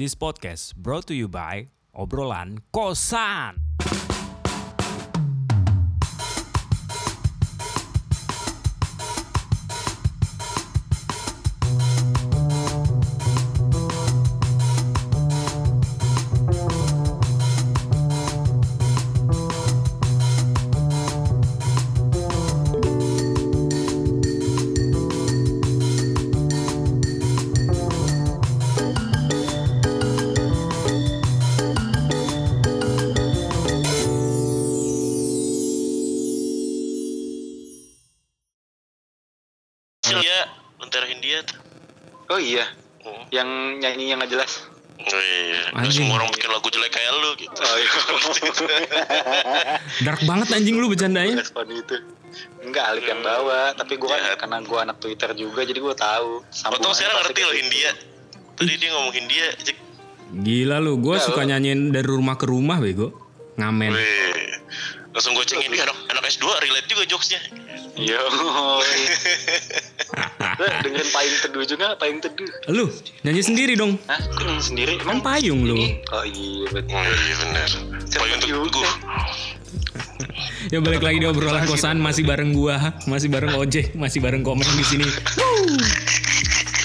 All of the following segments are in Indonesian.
This podcast brought to you by obrolan kosan. Dark banget anjing lu bercandanya. Respon itu. Enggak, Alif yang bawa, tapi gua kan Jahat. karena gua anak Twitter juga jadi gua tahu. Otong Sambungannya sekarang ngerti situ. Hindia. Tadi dia ngomong Hindia, Cek. Gila lu, gue Enggak, suka lu. nyanyiin dari rumah ke rumah bego. Ngamen. Wih. Langsung gue cengin dia anak, anak S2 relate juga jokesnya. Yo. Dengerin payung teduh juga, payung teduh. Lu nyanyi sendiri dong. Hah? Kok nyanyi sendiri? Kan payung lu. Oh iya betul. Oh iya bener. Siapa Payung teguh. Ya balik lagi di obrolan kosan masih bareng gua, masih bareng ojek, masih bareng komen di sini.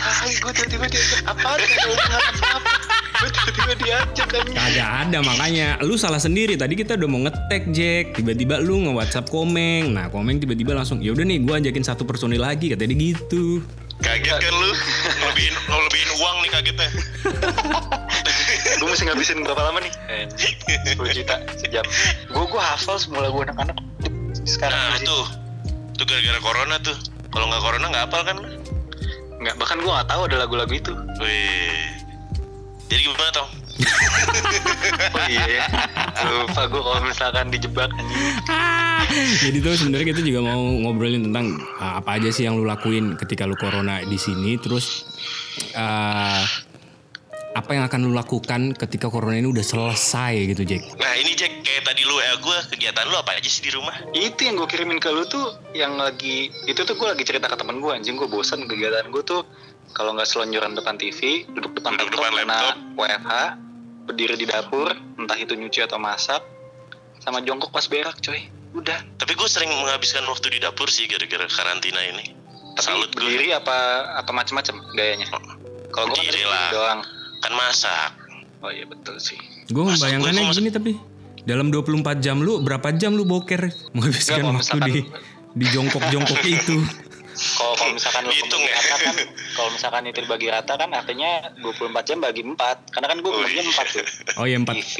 Hai, gua tiba-tiba diajak apa? apa? Gua tiba-tiba diajak kan. Kagak ada makanya lu salah sendiri tadi kita udah mau ngetek Jack tiba-tiba lu nge WhatsApp komeng nah komeng tiba-tiba langsung ya udah nih gua ajakin satu personil lagi katanya gitu Kaget kan lu? Lebihin, lo lebihin uang nih kagetnya. gue mesti ngabisin berapa lama nih? 10 juta sejam. Gue gue hafal semua lagu anak-anak sekarang. Nah tuh, tuh gara-gara corona tuh. Kalau nggak corona nggak hafal kan? Nggak, bahkan gue nggak tahu ada lagu-lagu itu. Wih. Jadi gimana Tong? Oh iya ya. Lupa gue kalau misalkan dijebak anjing. jadi tuh sebenarnya kita juga mau ngobrolin tentang uh, apa aja sih yang lu lakuin ketika lu corona di sini terus uh, apa yang akan lu lakukan ketika corona ini udah selesai gitu Jack Nah ini Jack, kayak tadi lu eh gue kegiatan lu apa aja sih di rumah? Itu yang gue kirimin ke lu tuh yang lagi itu tuh gue lagi cerita ke temen gue anjing gue bosan kegiatan gue tuh kalau nggak selonjoran depan TV duduk depan Duduk laptop depan laptop. WFH berdiri di dapur entah itu nyuci atau masak sama jongkok pas berak coy udah Tapi gue sering menghabiskan waktu di dapur sih gara-gara karantina ini. Salut Tapi gue. berdiri apa apa macem-macem gayanya kalau gue kan Berdiri lah. doang Kan masak. oh iya betul sih gue membayangkannya gue- gini tapi dalam 24 jam lu berapa jam lu boker menghabiskan kalau waktu di di jongkok-jongkok itu kalau kalau misalkan lu Hitung bagi ya. rata kan kalau misalkan itu dibagi rata kan artinya 24 jam bagi 4 karena kan gue Oh, baginya iya. 4 tuh. Oh ya empat. TV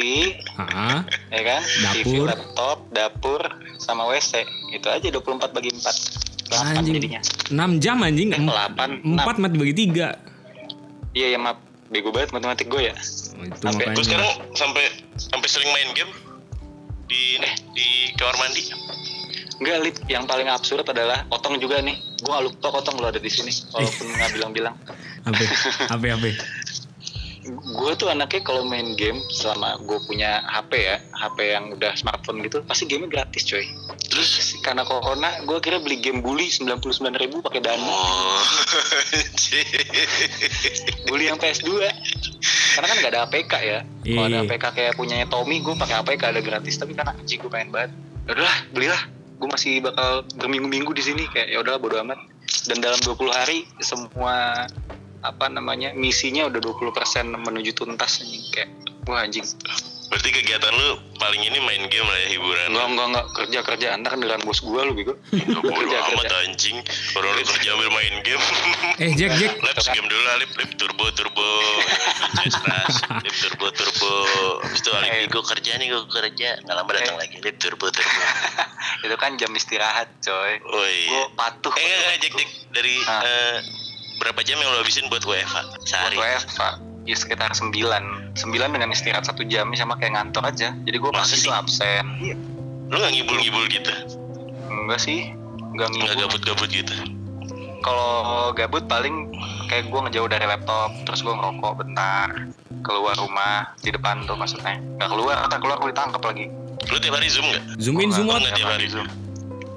ah ya kan? TV Dapur. laptop dapur sama WC itu aja 24 bagi 4 8 Anjing. jadinya. 6 jam anjing. Eh, delapan, empat mati bagi tiga. Iya ya maaf. Bego banget matematik gue ya. Oh, itu Sampai- Gue sekarang sampai sampai sering main game? Di ini, di kamar mandi. Enggak, Lip. Yang paling absurd adalah Otong juga nih. Gue nggak lupa Otong lo ada di sini. Walaupun nggak bilang-bilang. apa apa apa Gue tuh anaknya kalau main game selama gue punya HP ya, HP yang udah smartphone gitu, pasti gamenya gratis coy. Terus karena corona, gue kira beli game bully 99.000 ribu pakai dana. Oh, Bully yang PS2. Karena kan nggak ada APK ya. Kalau ada Iya. APK kayak punyanya Tommy, gue pakai APK ada gratis. Tapi karena anjing gue pengen banget. Udahlah, belilah. Gue masih bakal berminggu-minggu di sini kayak ya udah bodo amat. Dan dalam 20 hari semua apa namanya misinya udah 20% menuju tuntas anjing kayak wah anjing Berarti kegiatan lu paling ini main game lah ya hiburan. enggak enggak enggak kerja kerja anda kan dengan bos gua lu bego Bodo kerja amat kerja anjing. Orang lu kerja ambil main game. eh Jack Jack Laps game dulu Alip, lip turbo turbo. Jelas, lip turbo turbo. Habis itu Alip Eh. gue kerja nih gue kerja. Nggak lama datang Eh. lagi lip turbo turbo. itu kan jam istirahat coy Oh iya. gua patuh Eh enggak, enggak, Jack, Jack. Dari eh, berapa jam yang lo habisin buat WFH sehari? buat WFH ya sekitar 9 9 dengan istirahat satu jam sama kayak ngantor aja. Jadi gue pasti tuh absen. Iya. Lu nggak ngibul-ngibul gitu? enggak sih. Enggak Nggak ngibul. gabut-gabut gitu? kalau gabut paling kayak gue ngejauh dari laptop terus gue ngerokok bentar keluar rumah di depan tuh maksudnya. Nggak keluar atau keluar gue ditangkap lagi. Lu tiap hari zoom nggak? zoom in zoom out. nggak tiap hari Zoom.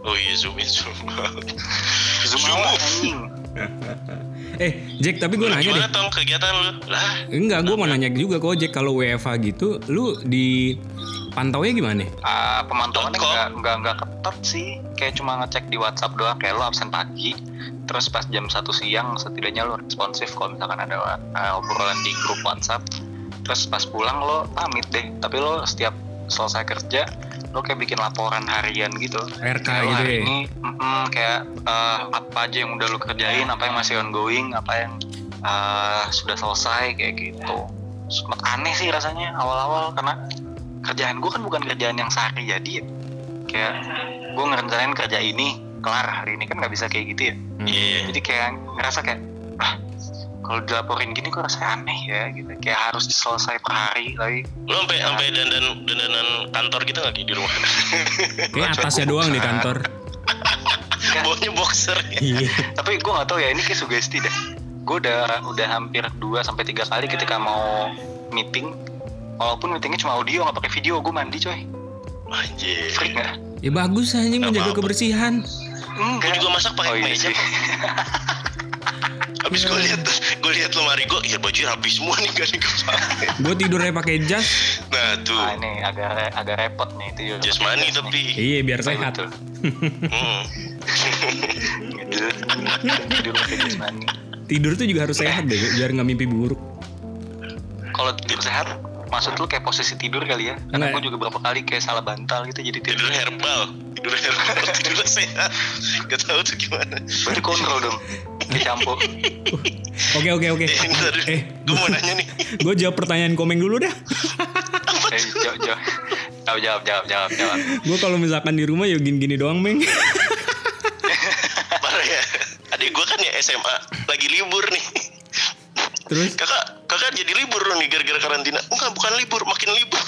Oh iya zoom in zoom out. zoom Zoom out Eh, Jack, tapi gue nanya deh. Gimana tong kegiatan lu? Lah, Enggak, gue mau nanya juga ke Jack kalau WFH gitu, lu di pantaunya gimana? Ah, pemantauannya Dot com. nggak nggak nggak ketat sih kayak cuma ngecek di WhatsApp doang kayak lo absen pagi terus pas jam satu siang setidaknya lo responsif kalau misalkan ada uh, obrolan di grup WhatsApp terus pas pulang lo pamit deh tapi lo setiap selesai kerja lo kayak bikin laporan harian gitu RK Kayak gitu hari ya? ini mm-mm, kayak eh, apa aja yang udah lo kerjain apa yang masih ongoing apa yang eh, sudah selesai kayak gitu sempat aneh sih rasanya awal-awal karena kerjaan gue kan bukan kerjaan yang sehari jadi ya kayak gue ngerencanain kerja ini kelar hari ini kan nggak bisa kayak gitu ya Hmm. iya. jadi kayak ngerasa kayak ah kalau dilaporin gini kok rasanya aneh ya gitu kayak harus selesai per hari tapi Lu sampai sampai dandan dandanan kantor gitu nggak di rumah? Kayak atasnya doang di kantor. Enggak. Bawahnya boxer. Iya. tapi gue nggak tahu ya ini kayak sugesti dah gue udah udah hampir 2 sampai tiga kali ketika mau meeting walaupun meetingnya cuma audio nggak pakai video gue mandi coy Anjir. freak nggak Ya bagus anjing menjaga kebersihan. enggak Gua juga masak pakai oh, iya meja. Abis gue lihat gue lihat lemari gue, ya baju rapi semua nih gak dipakai. Gue tidurnya pakai jas. Nah tuh, ah ini agak agak repot nih itu Jas nih. tapi. Iya, biar sehat. betul. Hmm. Tidur tidur pakai jasmani Tidur tuh juga harus sehat deh, biar nggak mimpi buruk. kalau tidur sehat maksud lu kayak posisi tidur kali ya karena Enggak. gue juga berapa kali kayak salah bantal gitu jadi tidur Tidur herbal, tidur herbal, tidur sehat. Gak tahu tuh gimana. berarti kontrol dong di shampoo Oke oke oke. Eh. Eh, gue mau nanya nih. gue jawab pertanyaan komeng dulu dah. eh, jawab jawab jawab jawab jawab jawab jawab gue kalau misalkan di rumah ya gini-gini doang meng. Parah ya. Adik gue kan ya SMA, lagi libur nih. Terus Kakak, kakak jadi libur loh nih gara-gara karantina. Enggak, bukan libur, makin libur.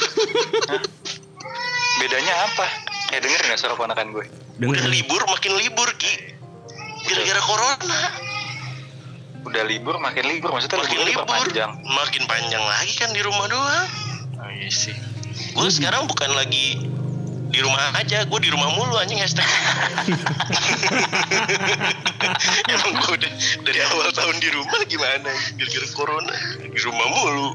bedanya apa eh denger nggak suara ponakan gue Udah denger. libur, makin libur Ki. Gara-gara corona. udah libur makin libur maksudnya Makin libur, diperpanjang makin panjang lagi kan di rumah doang. oh iya sih Gue sekarang bukan lagi di rumah aja, gue di rumah mulu anjing hashtag. Emang gue udah dari awal tahun di rumah gimana? Gara-gara corona di rumah mulu.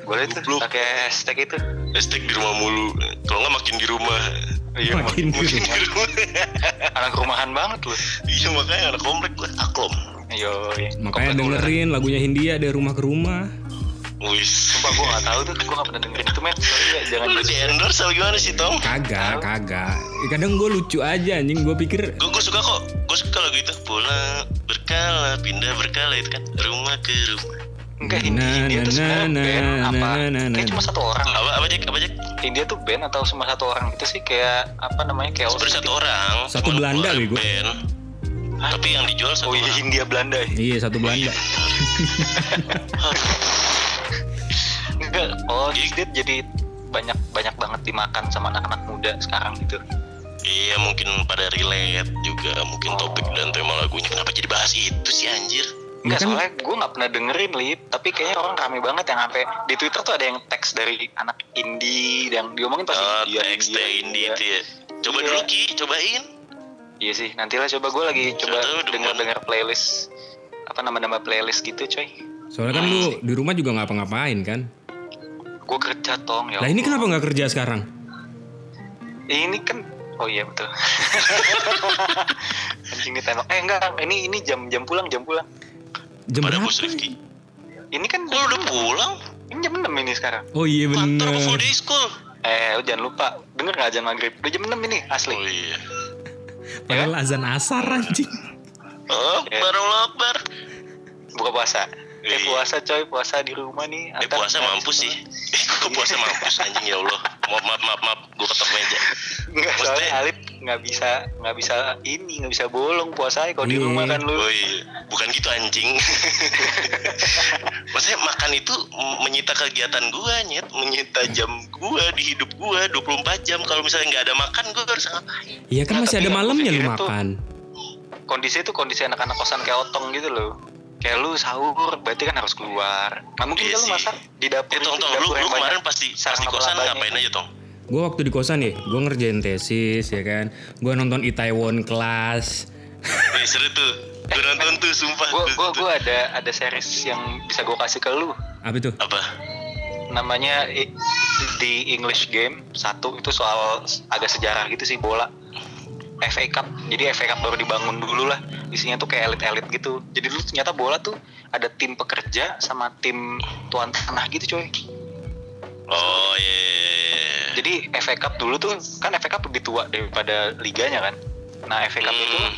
boleh tuh pakai hashtag itu Hashtag di rumah mulu. Kalau nggak makin di rumah. iya Makin makin di Makin di rumah. anak rumahan banget lu iya makanya anak komplek gue aklom. Yo, Makanya dengerin lagunya Hindia dari rumah ke rumah. Wis. Sumpah gue gak tahu tuh, gue gak pernah dengerin itu men Sorry ya, jangan Lu di endorse atau gimana sih Tom? Kagak, kagak. Ya, Kadang gue lucu aja anjing. Gue pikir Gue gue suka kok. Gue suka lagu itu. Pulang berkala, pindah berkala itu kan. Rumah ke rumah. Enggak, India, India tuh sebenarnya band apa. Kayak cuma satu orang Apa apa Jack? Apa Jack? India tuh band atau cuma satu orang gitu sih Kayak apa namanya, kayak Sebenarnya satu orang. Satu Belanda, keluar bego. band. Tapi yang dijual satu Oh iya, orang. Hindia Belanda ya iya satu Belanda. Oh dia jadi banyak banyak banget dimakan sama anak-anak muda sekarang gitu Iya mungkin pada relate juga mungkin topik dan tema lagunya kenapa jadi bahas itu sih anjir? Ya Enggak, kan- soalnya gue gak pernah dengerin, Lip Tapi kayaknya orang rame banget yang sampai Di Twitter tuh ada yang teks dari anak indie Yang diomongin pasti Oh, India, India, indie India. itu ya. Coba Iya. dulu Ki, cobain. Iya sih, nantilah coba gue lagi coba denger-denger playlist Apa nama-nama playlist gitu coy Soalnya kan lu di rumah juga ngapa-ngapain kan. Gue kerja tong ya Lah ini kenapa nggak kerja sekarang? Ini kan Oh iya betul Anjing ditembak Eh enggak, ini ini jam jam pulang, jam pulang Jam Pada berapa? bos Rifki. Ini kan lu udah pulang? Ini jam 6 ini sekarang Oh iya Kantor apa full day school? Eh lu jangan lupa Denger gak azan maghrib Udah jam 6 ini asli Oh iya. Padahal azan asar anjing. Oh, Iya. baru lapar. Buka puasa Eh puasa coy Puasa di rumah nih Eh puasa mampus sih. Eh kok puasa mampus anjing ya Allah. Maaf maaf maaf, maaf. gue ketok meja. Enggak Maksudnya- soalnya Alip nggak bisa nggak bisa ini nggak bisa bolong puasanya kalau di Iya. rumah kan lu Oh iya, bukan gitu anjing. Maksudnya makan itu menyita kegiatan gua nyet, menyita jam gua di hidup gua 24 jam. Kalau misalnya nggak ada makan gua harus ngapain? Iya kan Nah, masih ada malamnya lu tuh- makan. kondisi itu kondisi anak-anak kosan kayak otong gitu loh kayak lu sahur berarti kan harus keluar nah mungkin Iya kan lu masak di dapur Eh tong itu, tong, lu, dapur lu kemarin banyak pasti sarang pasti kosan ngapain aja tong? Gue waktu di kosan nih, gue ngerjain tesis ya kan. Gue nonton Itaewon Class. Eh seru tuh. Gue nonton tuh sumpah. Gue gue gue ada ada series yang bisa gue kasih ke lu. Apa itu? Apa? Namanya i- The English Game satu itu soal agak sejarah gitu sih bola. FA Cup. Jadi FA Cup baru dibangun dulu lah. Isinya tuh kayak elit-elit gitu. Jadi dulu ternyata bola tuh ada tim pekerja sama tim tuan tanah gitu coy. Oh iya. iya, iya. Jadi FA Cup dulu tuh kan FA Cup lebih tua daripada liganya kan. Nah FA Cup itu Hmm.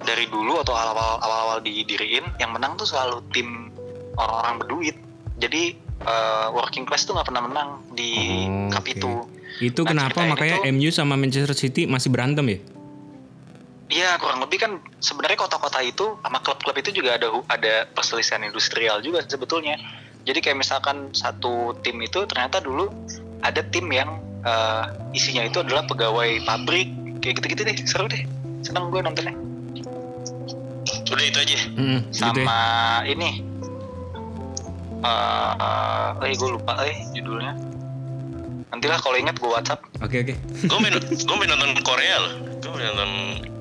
dari dulu atau awal awal didiriin yang menang tuh selalu tim orang-orang berduit. Jadi eh, working class tuh nggak pernah menang di Oh, cup oke. itu. Itu Nah, kenapa makanya itu- MU sama Manchester City masih berantem ya? Iya kurang lebih kan sebenarnya kota-kota itu sama klub-klub itu juga ada ada perselisihan industrial juga sebetulnya. Jadi kayak misalkan satu tim itu ternyata dulu ada tim yang eh, isinya itu adalah pegawai pabrik kayak gitu-gitu deh seru deh seneng gue nontonnya Udah itu aja. Mm, gitu ya. sama ini eh uh, eh gue lupa eh judulnya nantilah kalau ingat gue WhatsApp Oke oke. Gue main gue main nonton Korea loh. Gue nonton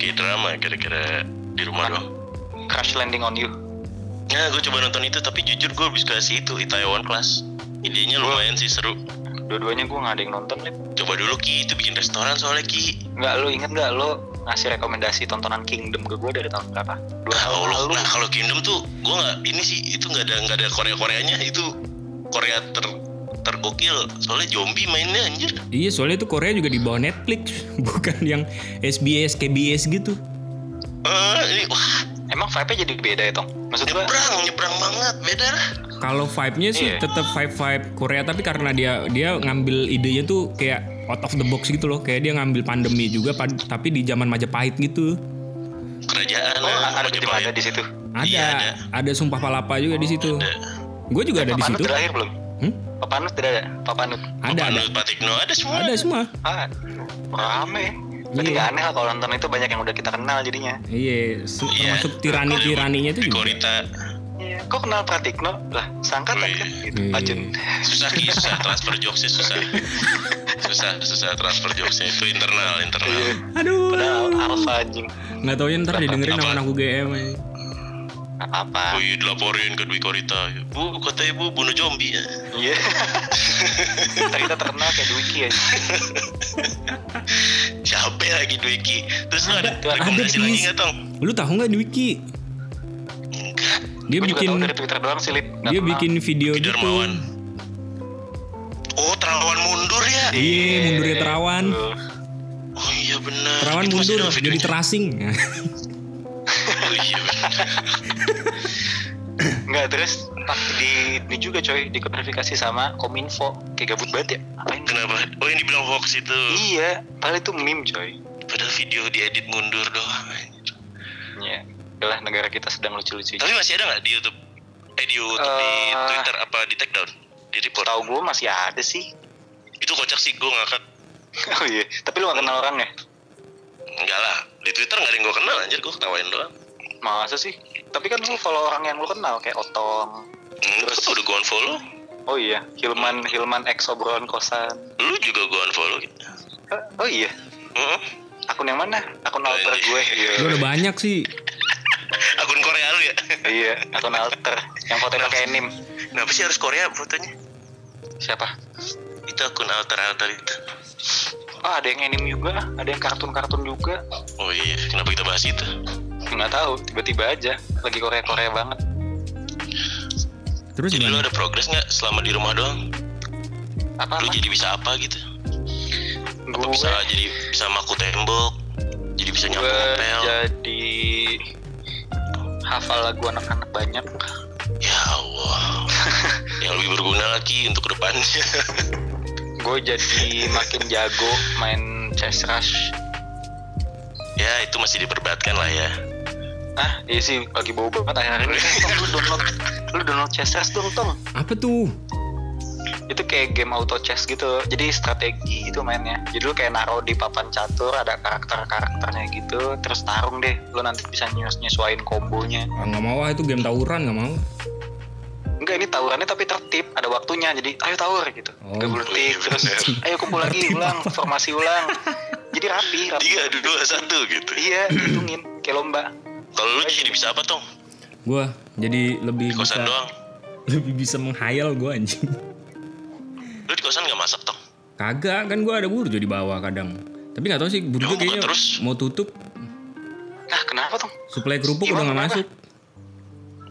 K-drama kira-kira di rumah doang. Crash Landing on You Nah, gue coba nonton itu tapi jujur gue habis kasih itu Itaewon Class. Idenya lumayan sih seru. dua-duanya gue nggak ada yang nonton Lip. Coba dulu Ki, itu bikin restoran soalnya Ki. nggak lu inget nggak lu ngasih rekomendasi tontonan Kingdom ke gue dari tahun berapa dua Nah, tahun lalu nah kalau Kingdom tuh gue nggak ini sih itu nggak ada nggak ada Korea Koreanya itu Korea ter tergokil soalnya zombie mainnya anjir. Iya soalnya itu Korea juga di bawah Netflix, bukan yang SBS, KBS gitu. Eh, ini wah emang vibe-nya jadi beda ya tong maksud gue nyebrang nyebrang banget beda lah. Kalau vibe-nya sih Iya. tetap vibe-vibe Korea tapi karena dia dia ngambil idenya tuh kayak out of the box gitu loh. Kayak dia ngambil pandemi juga pad- tapi di zaman Majapahit gitu. Kerajaan oh, lah, ada Majapahit. ada di situ Ada Iya, ada, ada. sumpah palapa juga di situ. Ada. Gue juga ada di situ. lahir belum Hmm? Papanut tidak ada Papanut Ada ada. Panut, Patikno ada semua. Ada semua. ah rame Berarti Iya. nggak aneh lah kalau nonton itu banyak yang udah kita kenal jadinya Iya, Iya. termasuk tirani-tiraninya itu juga. Korita Iya, kok kenal Pratikno? Lah, sangkatan kan? Gitu, Iya. Ajun. susah Ki, susah transfer jokesnya susah. susah susah transfer jokesnya itu internal internal. Iya. Aduh. Padahal alfa anjing. Nggak taunya ntar didengerin sama Apa? anak UGM. aja. Apa? Oh iya dilaporin ke Dwi Korita. Bu, katanya bu bunuh zombie ya. Iya. Ntar kita terkenal kayak Dwiki ya. Siapa lagi Dwiki? Terus lu ada Ada, rekomendasi lagi nggak tong? Lu tahu nggak di Wiki? Enggak. Dia Gua bikin dari Twitter doang sih, Lip. Dia kenal. bikin video Ki gitu. Oh terawan mundur ya? Iya, mundurnya terawan. Oh iya benar. Terawan Itu mundur jadi terasing. Oh iya benar. Nggak, terus di ini juga coy, diklarifikasi sama Kominfo. Kayak gabut banget ya. Apain? Kenapa? Oh yang dibilang hoax itu. Iya, padahal itu meme coy. Padahal video diedit mundur doang. Iya. Adalah negara kita sedang lucu-lucu. Tapi masih ada nggak di YouTube? Eh di YouTube, di Eh. Twitter apa di take down? Di report? Tahu gue masih ada sih. Itu kocak sih gue ngangkat. Oh iya, tapi lu gak kenal orang ya? Enggak lah. Di Twitter nggak ada yang gue kenal anjir. Gue ketawain doang. Masa sih? Tapi kan lu follow orang yang lu kenal kayak Otong. Enggak, tuh udah gue unfollow. Oh iya, Hilman Hilman X obrolan kosan. Lu juga gue unfollow. gitu. Eh, Oh iya, Heeh. akun yang mana? Akun alter gue. Iya. Lu udah banyak sih. Akun Korea lu ya? iya, akun alter yang foto pakai anim. Kenapa sih harus Korea fotonya? Siapa? Itu akun alter-alter itu. Oh, ada yang anim juga, ada yang kartun-kartun juga. Oh iya, kenapa kita bahas itu? Nggak tahu, tiba-tiba aja lagi Korea-Korea banget. Terus Jadi lu ada progres nggak selama di rumah doang? Apa? Lu jadi bisa apa gitu? Apa Gue bisa jadi bisa maku tembok? Jadi bisa nyapu ngepel? jadi hafal lagu anak-anak banyak. Ya Allah. Yang lebih berguna lagi untuk ke depannya. Gue jadi makin jago main chess rush. ya itu masih diperbatkan lah ya. Ah, iya sih lagi bau banget akhir-akhir ini. Lu download, lu download chess rush dong, Tong. Apa tuh? Itu kayak game auto chess gitu. Jadi strategi gitu mainnya. Jadi lu kayak naruh di papan catur ada karakter-karakternya gitu, terus tarung deh. Lu nanti bisa nyes nyesuaiin kombonya. Ah, nggak mau ah itu game tawuran nggak mau. Enggak ini tawurannya tapi tertib, ada waktunya. Jadi ayo tawur gitu. Oh. Puluh detik, Iya, terus ayo kumpul lagi, ulang, formasi ulang. Jadi rapi, rapi. Tiga, dua, satu gitu. Iya, hitungin kayak lomba. Kalau lu jadi bisa apa tong? Gue jadi lebih Di kosan bisa doang. lebih bisa menghayal gue anjing. Lu di kosan nggak masak tong? Kagak kan gue ada burjo di bawah kadang. Tapi nggak tahu sih burjo buka kayaknya terus? mau tutup. Nah kenapa tuh? Suplai kerupuk udah Gimana, nggak kenapa? masuk.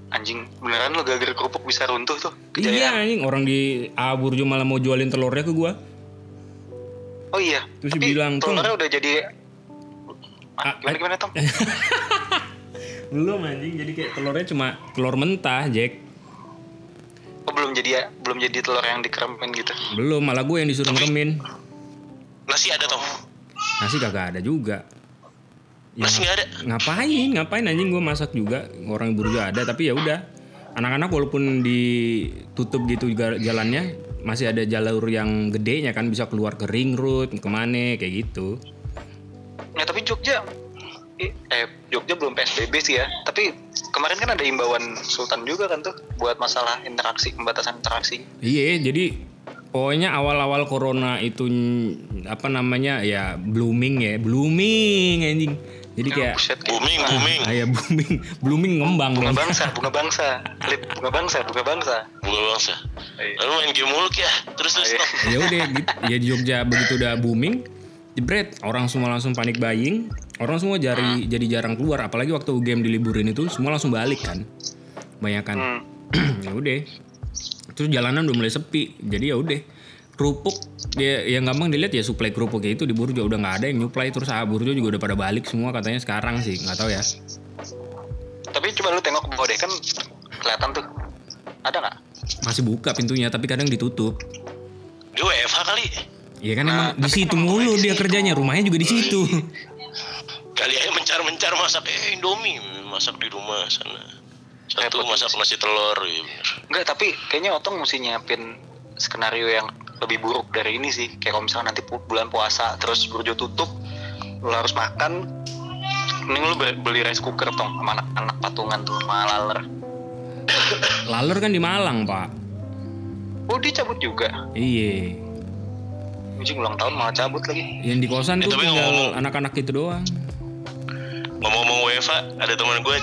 Anjing beneran lo gara-gara kerupuk bisa runtuh tuh. Iya Kejayaan. anjing orang di A burjo malah mau jualin telurnya ke gue. Oh iya. Terus Tapi dibilang, "Tong." telurnya udah jadi Ah, Ah, gimana gimana Tom? Belum anjing jadi kayak telurnya cuma telur mentah Jack. Oh, belum jadi ya, belum jadi telur yang dikeremin gitu. Belum malah gue yang disuruh ngeremin. Nasi ada tong? Nasi kagak ada juga. Ya, Nasi nggak ada. ngapain ngapain anjing gue masak juga orang burjo ada tapi ya udah anak-anak walaupun ditutup gitu juga jalannya masih ada jalur yang gedenya kan bisa keluar ke ring road ke mana kayak gitu Ya tapi Jogja eh Jogja belum PSBB sih ya. Tapi kemarin kan ada imbauan Sultan juga kan tuh buat masalah interaksi, pembatasan interaksi. iya jadi pokoknya awal-awal corona itu apa namanya ya blooming ya blooming anjing jadi kayak Oh, buset, kayak Booming, booming. ah, ya booming blooming ngembang bunga bangsa, bunga bangsa, bunga bangsa, bunga bangsa. Bunga bangsa. Lalu main game mulu ya. Terus terus Iya. tong. ya udah gitu ya di Jogja begitu udah booming jebret orang semua langsung panik buying orang semua jari jadi jarang keluar apalagi waktu game diliburin itu semua langsung balik kan? Banyakan Hmm. ya udah. Terus jalanan udah mulai sepi jadi ya udah. Kerupuk ya yang gampang dilihat ya suplai kerupuk itu di Burjo udah nggak ada yang nyuplai. Terus ah Burjo juga udah pada balik semua katanya sekarang sih nggak tahu ya. Tapi coba lu tengok bawah deh kan kelihatan tuh. Ada nggak? masih buka pintunya tapi kadang ditutup. Dia WFH kali. Iya kan Nah, emang di situ kan mulu dia kerjanya rumahnya juga di situ Kali aja mencar-mencar masak eh Indomie masak di rumah sana. Satu Repot masak nasi telur ya bener. Enggak, tapi kayaknya Otong mesti nyiapin skenario yang lebih buruk dari ini sih. Kayak kalau misalnya nanti bulan puasa terus burjo tutup, lu harus makan. Mending lu be- beli rice cooker tong sama anak-anak patungan tuh sama laler. laler kan di Malang pak Oh dia cabut juga. iya Anjing ulang tahun malah cabut lagi. Yang di kosan Eh, tuh tapi tinggal anak-anak itu doang. Ngomong-ngomong WFH, ada teman gue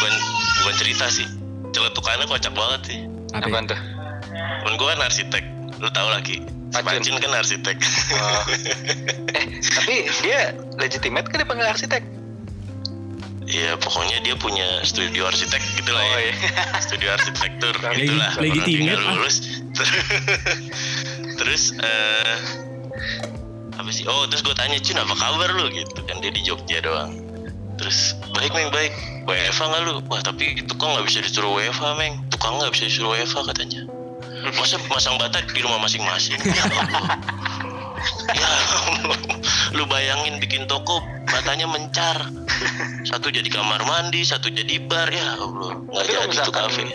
bukan bukan cerita sih. Celetukannya kocak banget sih. Apa? ya? Apaan tuh? Temen gue kan arsitek, lu tau lagi. Pacin kan arsitek. Oh. eh, tapi dia legitimate kan dipanggil arsitek? Iya pokoknya dia punya studio arsitek gitu lah Oh, ya. iya. Studio arsitektur gitu lah. Legitimate, ah. lulus. terus eh apa sih? Oh terus gue tanya Cun apa kabar lu gitu kan dia di Jogja doang. Terus baik meng baik. WFA nggak lu? Wah tapi tukang nggak bisa disuruh WFA meng. Tukang nggak bisa disuruh WFA katanya. Masa masang bata di rumah masing-masing? Ya Allah. Ya. Lu bayangin bikin toko batanya mencar. Satu jadi kamar mandi, satu jadi bar ya Allah. Nggak jadi tuh kafe.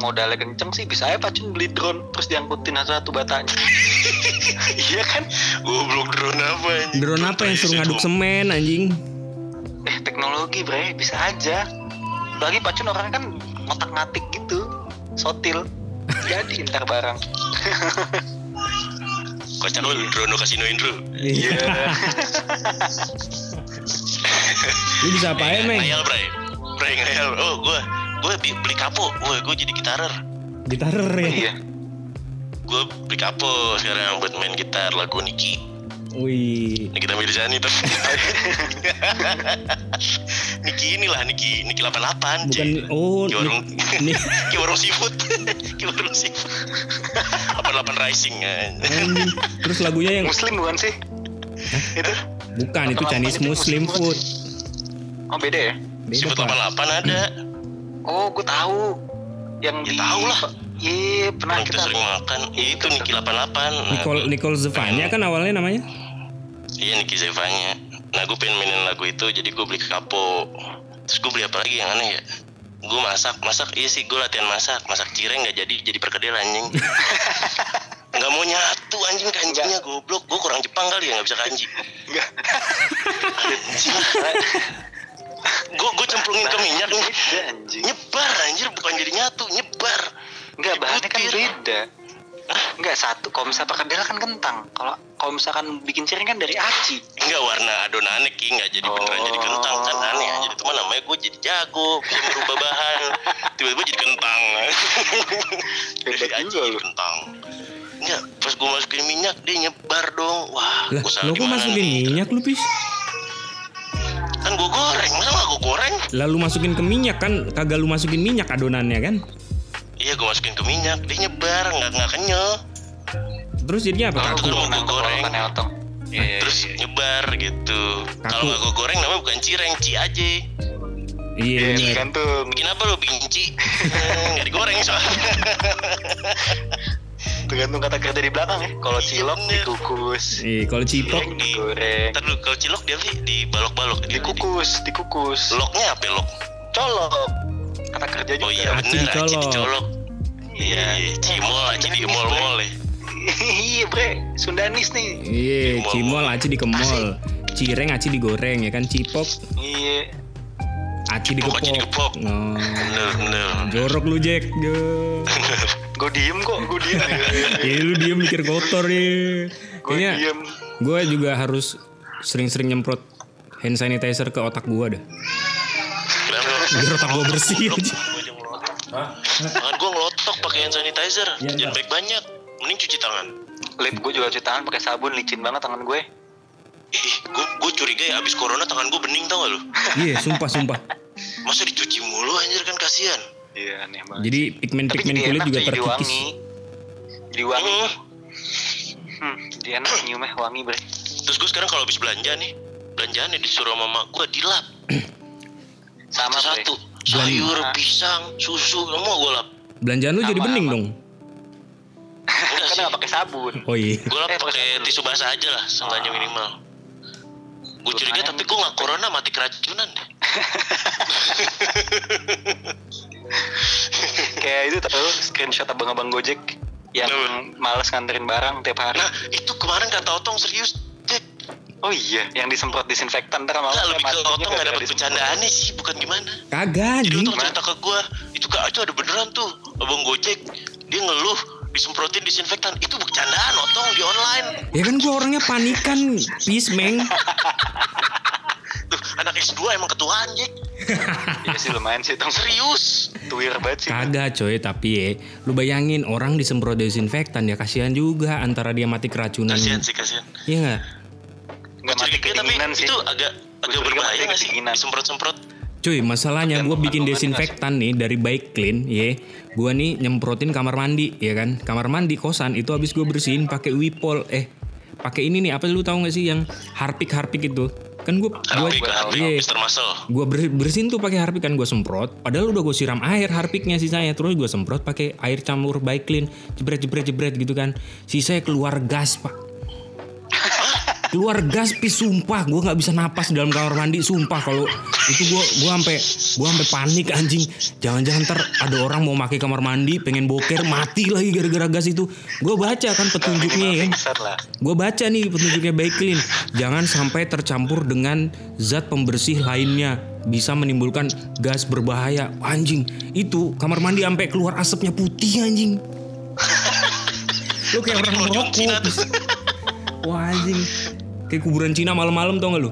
modalnya kenceng sih bisa aja pacun beli drone terus diangkutin satu-satu batanya. iya kan? Goblok drone apa anjing? Drone apa yang suruh ngaduk sem semen anjing? Eh teknologi bre bisa aja. Bagi pacun orang kan otak ngatik gitu, sotil. Jadi ntar barang. Kocak lu drone lu kasinoin lu. Iya. Lu bisa apa ya, Meng? Ngayal bray. Bray ngayal. Oh gua gua bi- beli kapo. Woi gua jadi gitarer. Gitarer ya? Iya. Gua beli kapo sekarang buat main gitar lagu Niki. Wih. Nikita Mirzani tapi Niki inilah Niki Niki 88 Bukan cuy. oh Ki warung nih Ki warung seafood Ki warung seafood 88 Rising anjing. Terus lagunya yang Muslim bukan sih? Itu. bukan itu Chinese itu Muslim Muslim food. Oh beda ya? Beda Seafood Pak. 88 ada Oh gue tahu. Yang Ya di. tahu lah. Iya pernah kita kita. sering makan Itu Niki 88 Nah, Nicole Nicole Zevanya kan awalnya namanya? Iya Niki Zevanya Nah gue pengen mainin lagu itu Jadi gue beli kapo. Terus gue beli apa lagi yang aneh ya? Gue masak Masak iya sih gue latihan masak. Masak cireng gak jadi Jadi perkedel anjing. Gak mau nyatu anjing kanjinya goblok. Gue kurang Jepang kali ya gak bisa kanji. Enggak. Gue gue cemplungin ke minyak nih. Nyebar anjir Bukan jadi nyatu Nyebar. Enggak bahannya kan beda. Enggak satu. Kalau misalnya perkedel kan kentang. Kalau kalau misalkan bikin cireng kan dari aci. Enggak warna adonannya ki. Nggak jadi beneran Oh. jadi kentang kan aneh aja. Itu mah namanya gue jadi jago. Bisa merubah bahan. Tiba-tiba jadi kentang dari aci juga jadi kentang Enggak, pas gue masukin minyak dia nyebar dong. Wah Lah, gue salah lo kok masukin nih? minyak lu pis? kan gue goreng. Masa nggak gue goreng Lalu masukin ke minyak kan? Kagak lu masukin minyak adonannya kan? iya gue masukin ke minyak. Dia nyebar. Nggak nggak kenyal Terus jadinya apa? Oh, itu kan mau goreng. Kan otong. Iya, terus iya, iya. nyebar gitu kalau nggak gue goreng namanya bukan cireng ci aja Iya, Iya, bener. tergantung. bikin apa lo bikin ci Hmm, nggak digoreng soalnya Tergantung kata kerja di belakang ya. Kalau cilok Bener. dikukus, Iya, kalau cipok cireng digoreng, dulu kalau cilok dia sih dibalok-balok dia dikukus, dikukus. Loknya apa lok? Colok. Kata kerja juga. Oh iya dicolok. dicolok. Iya, iya, cimol, aci di mall-mall ya. Iya bre, Sundanis nih. Iya, Di cimol aci di kemol. Cireng aci digoreng ya kan cipok Iya. aci digepok. digepok. Oh. Bener, bener. Jorok lu Jack. Gue diem kok, gue diem. Iya lu diem mikir kotor ya. Gue Kayaknya diem. gue juga harus sering-sering nyemprot hand sanitizer ke otak gue dah. Biar otak gue bersih aja. Tangan gue ngelotok pakai hand sanitizer. Iya, Jangan Bang. banyak-banyak. Mending cuci tangan. Lip gue juga cuci tangan pakai sabun, licin banget tangan gue. Ih, gue gue curiga ya abis corona tangan gue bening tau gak lu? Iya, sumpah sumpah. Masa dicuci mulu anjir kan kasihan. Iya aneh banget. Jadi Tapi pigmen-pigmen jadi kulit enak juga terkikis. wangi. Jadi wangi. Hmm. Hmm, jadi enak nyiumnya wangi bre. Terus gue sekarang kalau habis belanja nih, belanjaan nih disuruh mama gue dilap Sama satu sayur, pisang, susu, semua gue lap. Belanjaan lu jadi bening sama. dong. Enggak Kan sih. nggak pakai sabun. Oh iya. Gue lap Eh, pakai tisu basah aja lah, seenggaknya Ah. minimal. Gue curiga tapi gue nggak corona mati keracunan deh. Kayak itu tahu screenshot abang-abang Gojek yang Betul. males nganterin barang tiap hari. Nah itu kemarin kata Otong serius, Jack. Oh iya, yang disemprot disinfektan ntar Enggak lebih ke Otong nggak gara-gara dapet bercandaannya sih, bukan gimana. Kagak Jadi. Otong cerita ke gue, itu kak itu ada beneran tuh, abang Gojek dia ngeluh disemprotin disinfektan itu bercandaan Otong di online. Ya kan gua orangnya panikan, peace meng. Tuh anak S2 emang ketuaan Jack, Iya sih lumayan sih tong serius. tuir banget sih. Kagak coy, tapi ya lu bayangin orang disemprot desinfektan ya kasihan juga antara dia mati keracunan. Kasian sih kasian. Iya enggak? Nggak Gue mati tapi kedinginan sih. itu agak agak berbahaya nggak sih disemprot-semprot? Cuy, masalahnya gue bikin desinfektan nih dari Bike Clean, ya. Gue nih nyemprotin kamar mandi, ya kan? Kamar mandi kosan itu habis gue bersihin pakai Wipol, eh pakai ini nih apa lu tahu nggak sih yang harpik harpik itu? Kan gue gue ber- bersihin tuh pakai harpik kan gue semprot. Padahal udah gue siram air harpiknya sisanya, terus gue semprot pakai air campur Bike Clean, jebret jebret jebret gitu kan. Sisanya keluar gas pak. keluar gas pis sumpah. Gue nggak bisa napas dalam kamar mandi sumpah. Kalau itu gue gue sampai gue sampai panik anjing. Jangan-jangan ntar ada orang mau pakai kamar mandi pengen boker mati lagi gara-gara gas itu. Gue baca kan petunjuknya ya. gue baca nih petunjuknya baik clean jangan sampai tercampur dengan zat pembersih lainnya. Bisa menimbulkan gas berbahaya. Anjing itu kamar mandi sampai keluar asapnya putih anjing. Lu kayak orang merokok. wah anjing kayak kuburan Cina malam-malam tau gak lu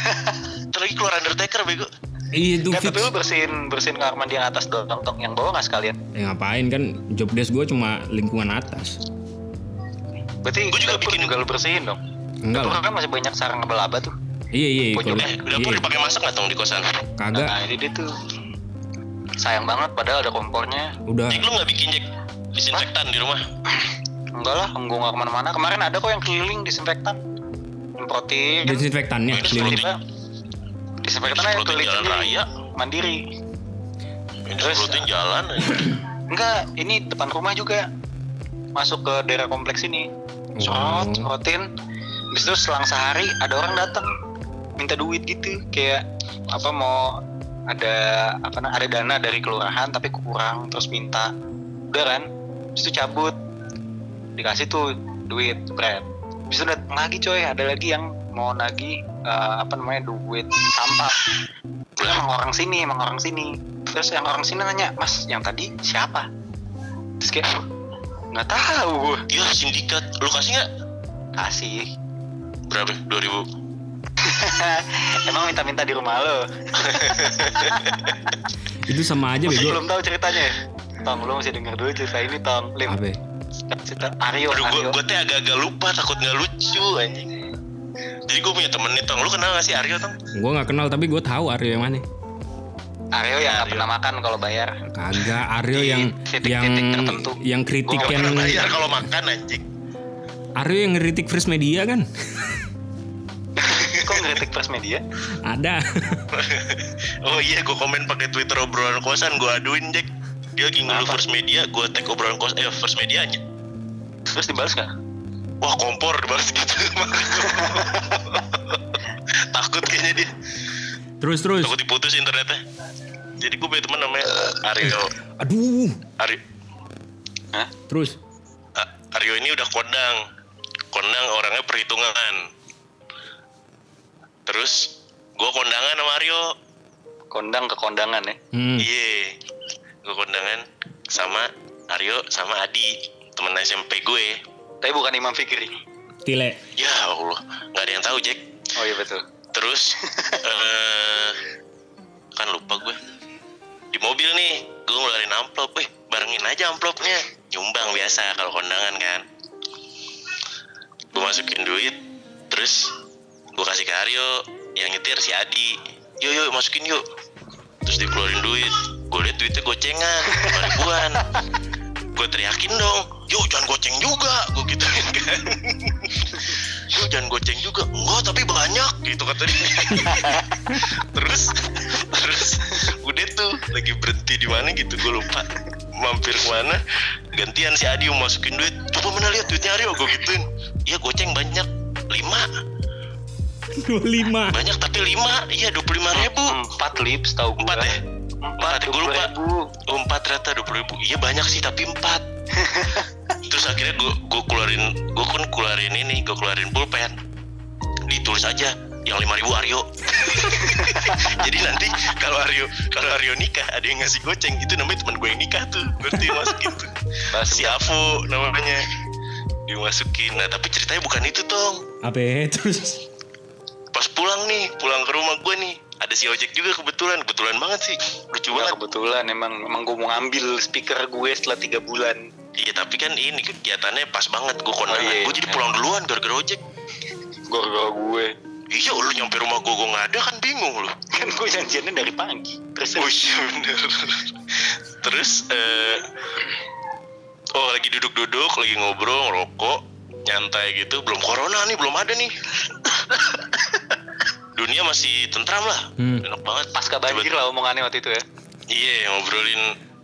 lagi keluar Undertaker bego. iya itu fix tapi lu bersihin bersihin kamar mandi yang atas doang tong yang bawah nggak sekalian. ya ngapain kan job desk gue cuma lingkungan atas Berarti Gua juga bikin- juga lu bersihin dong. enggak Dapur lah kan masih banyak sarang laba-laba tuh. iya iya Pojok. kalau Eh, dapur iya. dipakai masak nggak tong di kosan? kagak Nah ini dia tuh sayang banget padahal ada kompornya. udah Jack lu nggak bikin Jack disinfektan di rumah? Enggak lah, gue nggak ke mana-mana. Kemarin ada kok yang keliling disinfektan, nyemprotin. desinfektannya Terus keliling Tiba-tiba disinfektan aja Disemprotin keliling jalan raya. mandiri. Terus rutin jalan aja. Enggak, ini depan rumah juga masuk ke daerah kompleks ini. Semprot, semprotin. Habis itu selang sehari ada orang datang minta duit gitu, kayak apa mau ada apa ada dana dari kelurahan tapi kurang terus minta udah kan Habis itu cabut dikasih tuh duit bread bisa datang lagi coy. Ada lagi yang mau nagih eh, apa namanya duit sampah. Itu emang orang sini emang orang sini. Terus yang orang sini nanya mas yang tadi siapa? Terus kayak nggak tahu. Gue Ya sindikat. Lu kasih nggak? kasih. Berapa? 2000 emang minta-minta di rumah lo Itu sama aja Masih bego. belum tahu ceritanya. Ya? Tong lu masih denger dulu cerita ini Tong. Lim? Cerita Aryo aduh gue Aryo. gue teh agak-agak lupa takut nggak lucu anjing. Jadi gue punya temen nih tong. Lu kenal gak sih Aryo tong? Gue nggak kenal tapi gue tahu Aryo yang mana. Aryo yang nggak pernah makan kalau bayar. Kagak Aryo yang titik-titik yang tertentu. yang kritik yang pernah bayar kalau makan anjing. Aryo yang ngeritik First Media kan? kok ngeritik first media? Ada. oh iya gue komen pakai Twitter obrolan kosan gue aduin Jack dia lagi ngeluh first media gue tag obrolan kos eh first medianya. Terus dibalas nggak? Wah kompor dibalas gitu. Takut kayaknya dia. Terus terus. takut diputus internetnya. Jadi gue punya teman namanya Aryo. Aduh. Aryo. Hah? Terus. A- Aryo ini udah kondang. Kondang orangnya perhitungan. Terus gue kondangan sama Aryo. Kondang ke kondangan ya? Hmm. Iya, gue kondangan sama Aryo sama Adi, temen SMP gue. tapi bukan Imam Fikri Tile. Ya Allah, nggak ada yang tahu Jack. oh iya betul Terus, eh kan lupa gue. Di mobil nih, gue ngeluarin amplop. Wih, barengin aja amplopnya. Nyumbang biasa kalau kondangan kan. Gue masukin duit, terus gue kasih ke Aryo, yang nyetir si Adi. Yuk, yuk, masukin yuk. Terus dikeluarin duit. Gue liat duitnya gocengan, ribuan. Gue teriakin dong, yuk jangan goceng juga. Gue gituin kan. Yuk jangan goceng juga. Enggak, tapi banyak gitu kata dia. terus, terus udah tuh lagi berhenti di mana gitu gue lupa mampir ke mana gantian si Adi mau masukin duit coba mana lihat duitnya Aryo gue gituin iya goceng banyak lima 25. banyak tapi lima. Iya dua puluh lima ribu. Empat lips tahu gue empat ya? Empat ya gue lupa ribu. Oh, empat ternyata dua puluh ribu. Iya banyak sih tapi empat. Terus akhirnya gue gue keluarin gue kan keluarin ini gue keluarin pulpen. Ditulis aja yang lima ribu Aryo. Jadi nanti kalau Aryo kalau Aryo nikah ada yang ngasih goceng. Itu namanya teman gue yang nikah tuh. Berarti masukin tuh Bahas si Avo namanya. Dimasukin. Nah tapi ceritanya bukan itu tong. Apa? Terus. Pas pulang nih pulang ke rumah gue nih ada si ojek juga kebetulan kebetulan banget sih lucu Cuma banget kebetulan emang emang gue mau ngambil speaker gue setelah tiga bulan Iya tapi kan ini kegiatannya pas banget gue kondangan. Oh, iya, gue jadi pulang duluan gara-gara ojek. gara-gara gue Iya lu nyampe rumah gue gue nggak ada kan bingung lu. kan gue janjiannya dari pagi terus Oh iya bener. Terus eh oh lagi duduk-duduk lagi ngobrol ngerokok nyantai gitu belum corona nih belum ada nih. Dunia masih tentram lah. Hmm. Enak banget. pasca banjir lah omongannya waktu itu ya Iya ngobrolin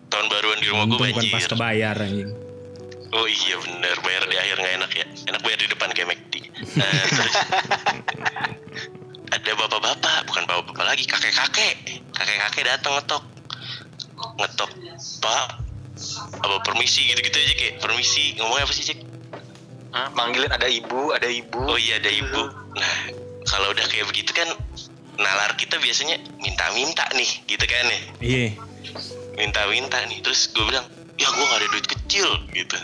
tahun baruan di rumah gue Untung bukan banjir. pas kebayar anjing. Oh iya bener bayar di akhir nggak enak ya. Enak bayar di depan kayak McD. Nah, terus ada bapak-bapak, bukan bapak-bapak lagi, kakek-kakek. Kakek-kakek datang ngetok. Ngetok, Pak. Apa permisi gitu-gitu aja kayak permisi. Ngomongnya apa sih, Cek? Hah? manggilin ada ibu ada ibu Oh iya ada ibu. Nah, kalau udah kayak begitu kan nalar kita biasanya minta-minta nih, gitu kan ya. Iya. minta-minta nih. Terus gue bilang ya gue gak ada duit kecil gitu.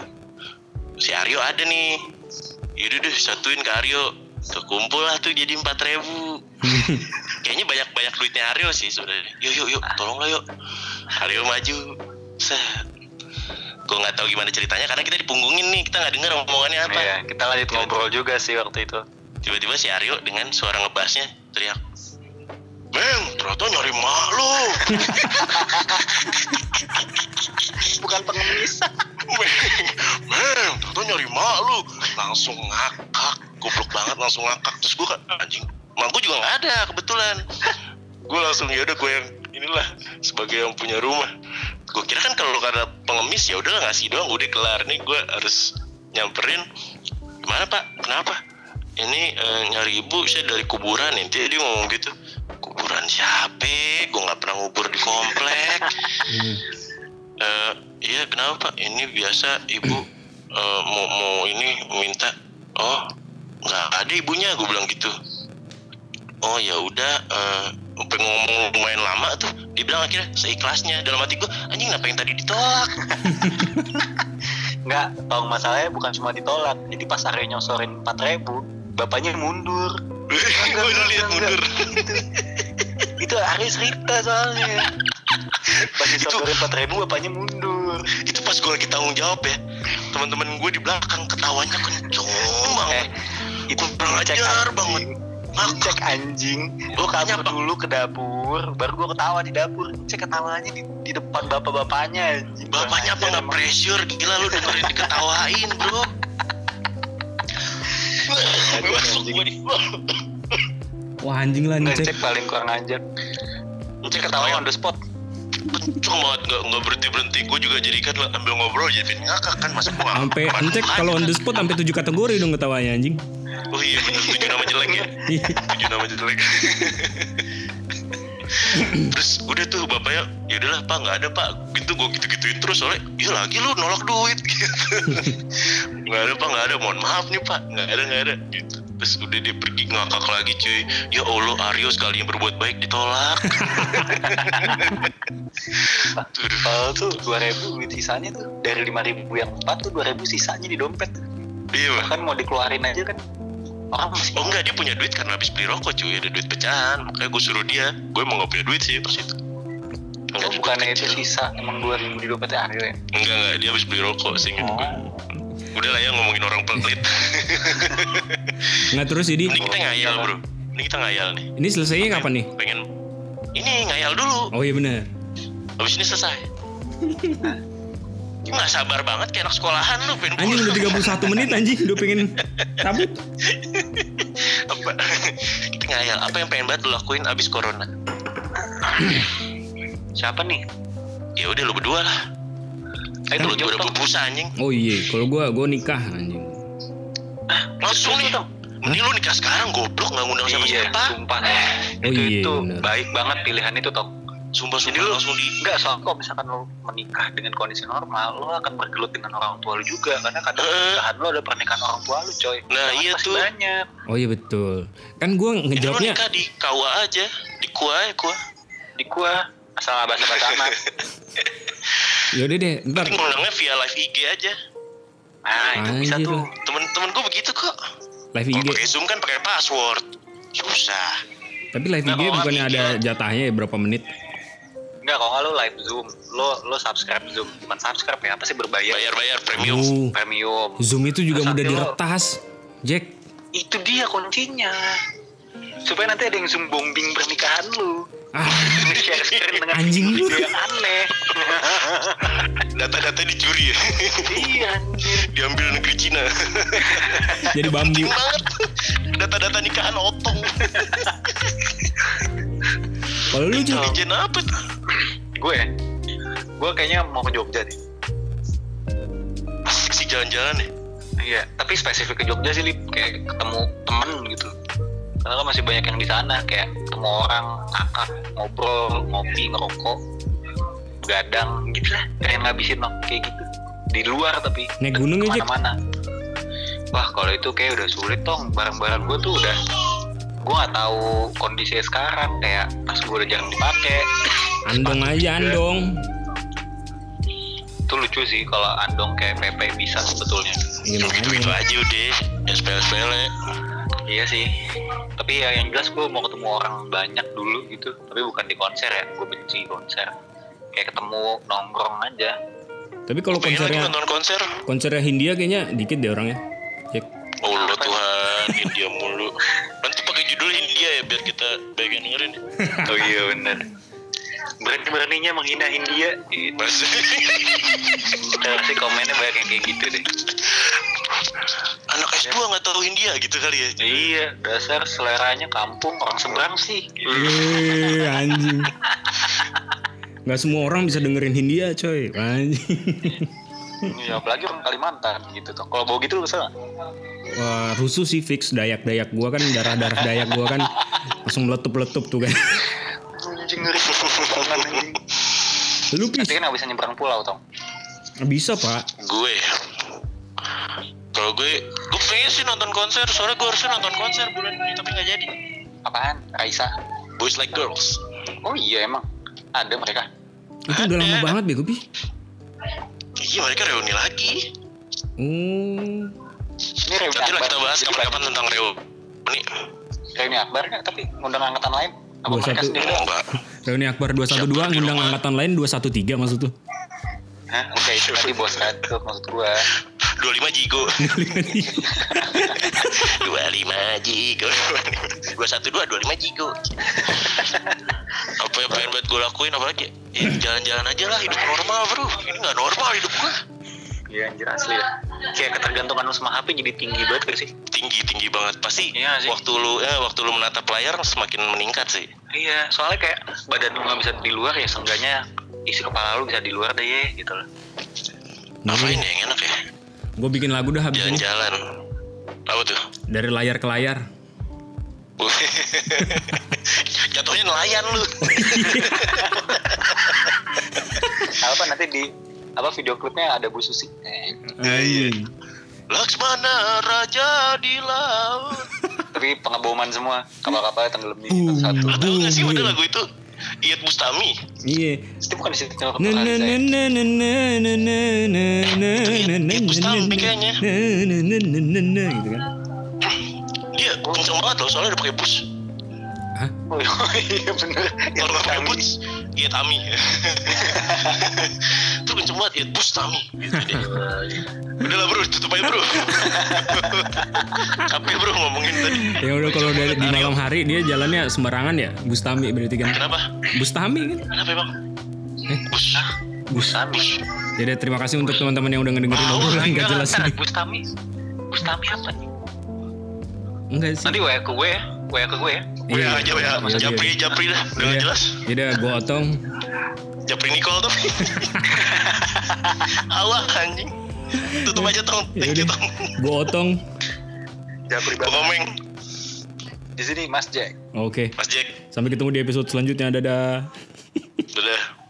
Si Aryo ada nih. Yaudah deh satuin ke Aryo. Kekumpul lah tuh jadi empat ribu. Kayaknya banyak banyak duitnya Aryo sih sebenarnya. Yuk yuk yuk tolong lah yuk. Aryo maju. Set. Gue nggak tahu gimana ceritanya karena kita dipunggungin nih kita nggak dengar omongannya apa. Iya, kita lanjut ngobrol juga sih waktu itu tiba-tiba si Aryo dengan suara ngebasnya teriak Meng, ternyata nyari mak lu. bukan pengemis Meng, meng, ternyata nyari mak lu. Langsung ngakak, goblok banget langsung ngakak. Terus gue kan, anjing, mak gue juga nggak ada kebetulan. Gue langsung yaudah gue yang inilah sebagai yang punya rumah. Gue kira kan kalau ada pengemis ya udah ngasih doang, udah kelar nih gue harus nyamperin. Gimana pak? Kenapa? Ini eh, nyari ibu saya dari kuburan nanti dia ngomong gitu. Kuburan siapa? Gue nggak pernah ngubur di komplek. Eh, iya kenapa Pak? Ini biasa ibu eh, mau mau ini minta. Oh nggak ada ibunya, gue bilang gitu. Oh ya udah, eh, sampai ngomong lumayan lama tuh. Dia bilang akhirnya seikhlasnya. Dalam hati gue, anjing kenapa yang tadi ditolak? Nggak, tong masalahnya bukan cuma ditolak. Jadi pas Aryo nyosorin 4000 bapaknya mundur. gue udah lihat mundur Itu Aryo cerita soalnya. Pas disodorin 4000 bapaknya mundur. itu pas gue lagi tanggung jawab ya teman-teman gue di belakang ketawanya kenceng Eh, banget itu Kurang ajar anjing. banget. Cek anjing. Makanya, kabur dulu ke dapur, baru gua ketawa di dapur. Cek ketawanya di, di depan bapak-bapaknya anjing. bapaknya apa nggak pressure gila lu dengerin diketawain bro anjing. Wah anjing lah emang. nih Cek cek. paling kurang ajar. Cek Cek ketawanya ketawanya on the spot. kenceng banget nggak nggak berhenti berhenti gue juga jadi kan ambil ngobrol jadi ngakak kan masa gua Sampai encek kalau on the spot sampai tujuh kategori dong ketawanya anjing. oh iya bener tujuh nama jelek ya Iya. tujuh nama jelek terus udah tuh bapaknya ya udahlah pak nggak ada pak. Gitu gue gitu gituin terus soalnya ya lagi lu nolak duit. Gitu. Nggak ada pak nggak ada mohon maaf nih pak. Nggak ada nggak ada. Gitu. Terus udah dia pergi ngakak lagi cuy. Ya allah Aryo sekali yang berbuat baik ditolak. Kalau tuh 2000 duit sisanya tuh dari 5000 yang 4 tuh 2000 sisanya di dompet. iya. Bahkan mau dikeluarin aja kan orang masih oh enggak dia punya duit karena habis beli rokok cuy. Ada duit pecahan. Makanya gue suruh dia. Gue emang gak punya duit sih pas itu. Oh, duit bukannya itu kecil. sisa emang 2000 di dompetnya Aryo ya? enggak enggak. Dia habis beli rokok sih gitu. Gue Oh. udah lah ya ngomongin orang pelit. Nggak terus jadi Ini kita ngayal bro. Ini kita ngayal nih. Ini selesainya kapan nih? Pengen Ini ngayal dulu. Oh iya benar. Habis ini selesai Nggak sabar banget kayak anak sekolahan lu pengen Anjing udah 31 menit anjing udah pengen cabut. apa Kita ngayal Apa yang pengen banget lu lakuin abis corona Siapa nih? Ya udah lu berdua lah Ayo Lu dong, udah berbusa anjing Oh iya, kalau gua gua nikah anjing. Langsung nih Mending lu nikah sekarang goblok nggak ngundang siapa Iya, siapa sumpah. Oh itu iya, itu bener. baik banget pilihan itu Tok. Sumpah Jadi sumpah lu langsung di enggak soal kalau misalkan lo menikah dengan kondisi normal, lo akan bergelut dengan orang tua lo juga karena kadang Heeh. pernikahan lo ada pernikahan orang tua lo, coy. Nah, Jangan iya tuh. Banyak. Oh iya betul. Kan gua Ini lu ngejawabnya nikah di KUA aja Di KUA ya KUA Di gua asal bahasa bahasa amat. Yaudah deh, ntar Tapi ngundangnya via live IG aja Nah, itu bisa Anjir tuh. lu. Temen-temen gue begitu kok live Kalau IG. pakai Zoom kan pakai password. Susah. Tapi live Nah, IG kalau bukannya IG ada jatahnya ya berapa menit? Enggak, kalau nggak lo live Zoom, lo lo subscribe Zoom, bukan subscribe ya, apa sih berbayar? Bayar-bayar premium. Oh, Premium. Zoom itu juga Terus mudah nanti lo- diretas. Jack, Itu dia kuncinya. Supaya nanti ada yang zoom bombing pernikahan lu. ah, Share screen dengan Anjing lu. yang aneh. Data-data dicuri ya. iya, anjir. Diambil negeri Cina. jadi bambu. banget. Data-data nikahan otong. Kalau lu Jack, Intelijen apa tuh? Gue ya, gue kayaknya mau ke Jogja deh. Asik sih jalan-jalan ya. Iya, tapi spesifik ke Jogja sih, Lip. kayak ketemu temen gitu. Karena kan masih banyak yang di sana, kayak ketemu orang, akak, ngobrol, ngopi, ngerokok, gadang, gitu lah. Pengen ngabisin waktu kayak gitu. Di luar tapi. Naik gunung ya, Jack? Ke mana-mana. Wah, kalau itu kayak udah sulit tong. Barang-barang gue tuh udah gue nggak tahu kondisinya sekarang kayak tas gue udah jarang dipakai andong aja andong. itu lucu sih kalau andong kayak PP bisa sebetulnya Gitu-gitu makanya. aja udah. Ya sepele-sepele. Iya sih. Tapi ya yang jelas gue mau ketemu orang banyak dulu gitu. Tapi bukan di konser ya. Gue benci konser. Kayak ketemu nongkrong aja. Tapi kalau konsernya nonton konser. konsernya Hindia kayaknya dikit deh orangnya. Jack. Oh Tuhan, India mulu. Nanti pakai judul India ya biar kita bagian dengerin. Oh iya bener. Berani-beraninya menghina India. Gitu. Mas. Terus sih komennya banyak yang kayak gitu deh. Anak S2 nggak tahu India gitu kali ya. Iya, dasar seleranya kampung orang seberang sih. Eh, anjing. Gak semua orang bisa dengerin Hindia coy. Anjing. Iya, apalagi orang Kalimantan gitu tuh. Kalau bawa gitu lu kesel? Wah, rusuh sih fix dayak-dayak gua kan darah-darah dayak gua kan langsung meletup-letup tuh kan. Anjing ngeri. Lu pis Tapi kan nggak bisa nyebrang pulau tong. bisa pak. gue kalau gue gue pengen sih nonton konser soalnya gue harusnya nonton konser bulan ini tapi nggak jadi Apaan? Raisa? boys like girls Oh iya emang ada mereka. Itu udah lama banget bego pi. Iya mereka reuni lagi Hmm. Ini reuni Nanti lah akbar. kita bahas kapan-kapan tentang reuni. reuni akbar nggak? Tapi ngundang angkatan lain. Apa Dua mereka satu. sendiri? Doang? Reuni Akbar 212 Siapa di ngundang angkatan lain 213 maksud tuh. Hah? Enggak itu tadi bos satu maksud gua. 25 jigo. 25 jigo. 212 25 jigo. Apa yang pengen buat gue lakuin apalagi? Ya, jalan-jalan aja lah hidup normal bro. Ini nggak normal hidup gue. Iya anjir asli ya. Kayak ketergantungan lu sama HP jadi tinggi banget gak sih? Tinggi tinggi banget. Pasti Iya sih. waktu lu eh, waktu lu menatap layar semakin meningkat sih. Iya, soalnya kayak badan lu nggak bisa di luar ya, seenggaknya isi kepala lu bisa di luar deh ya, gitu loh. Ngapain ya yang enak ya? Gue bikin lagu dah habis ini. Jalan-jalan. Apa tuh? Dari layar ke layar. Jatuhnya nelayan lu. Apa nanti di apa video klipnya ada Bu Susi. Eh, Anjing. Laksmana Raja di laut. tapi pengeboman semua, kapal-kapal tenggelam di satu. Tau gak sih Bumi. ada lagu itu? Iyat Bustami. Iya. Itu bukan di situ Na na na na na na na na na na na na Itu Bustami kayaknya. na na na na na na gitu kan. Dia kenceng banget loh soalnya udah pakai bus. Hah? Oh iya bener. Kalau nggak pakai Kami. bus, Iyat Ami. Itu kenceng banget Iyat Bustami. Gitu deh. Udah lah bro, tutup aja bro. Capek bro ngomongin tadi. Ya udah kalau dari di malam hari dia jalannya sembarangan ya. Bustami berarti kan. Kenapa? Bustami kan. Kenapa emang? Bus. Bustami. Jadi terima kasih untuk teman-teman yang udah ngedengerin obrolan Enggak, gak jelas ini. Bustami. Bustami apa nih? Enggak sih. Nanti WA ke gue ya. WA ke gue ya. Wea Iya, aja wea. iya, Japri, iya. Japri dah. Udah nggak Iya. jelas. Jadi gue otong. Japri Nicole tuh. Alah anjing. Tutup aja tong. Ya Thank you tong. Gue otong. Japri banget. ngomeng. Di sini Mas Jack. Oke. Mas Jack. Sampai ketemu di episode selanjutnya. Dadah. Dadah.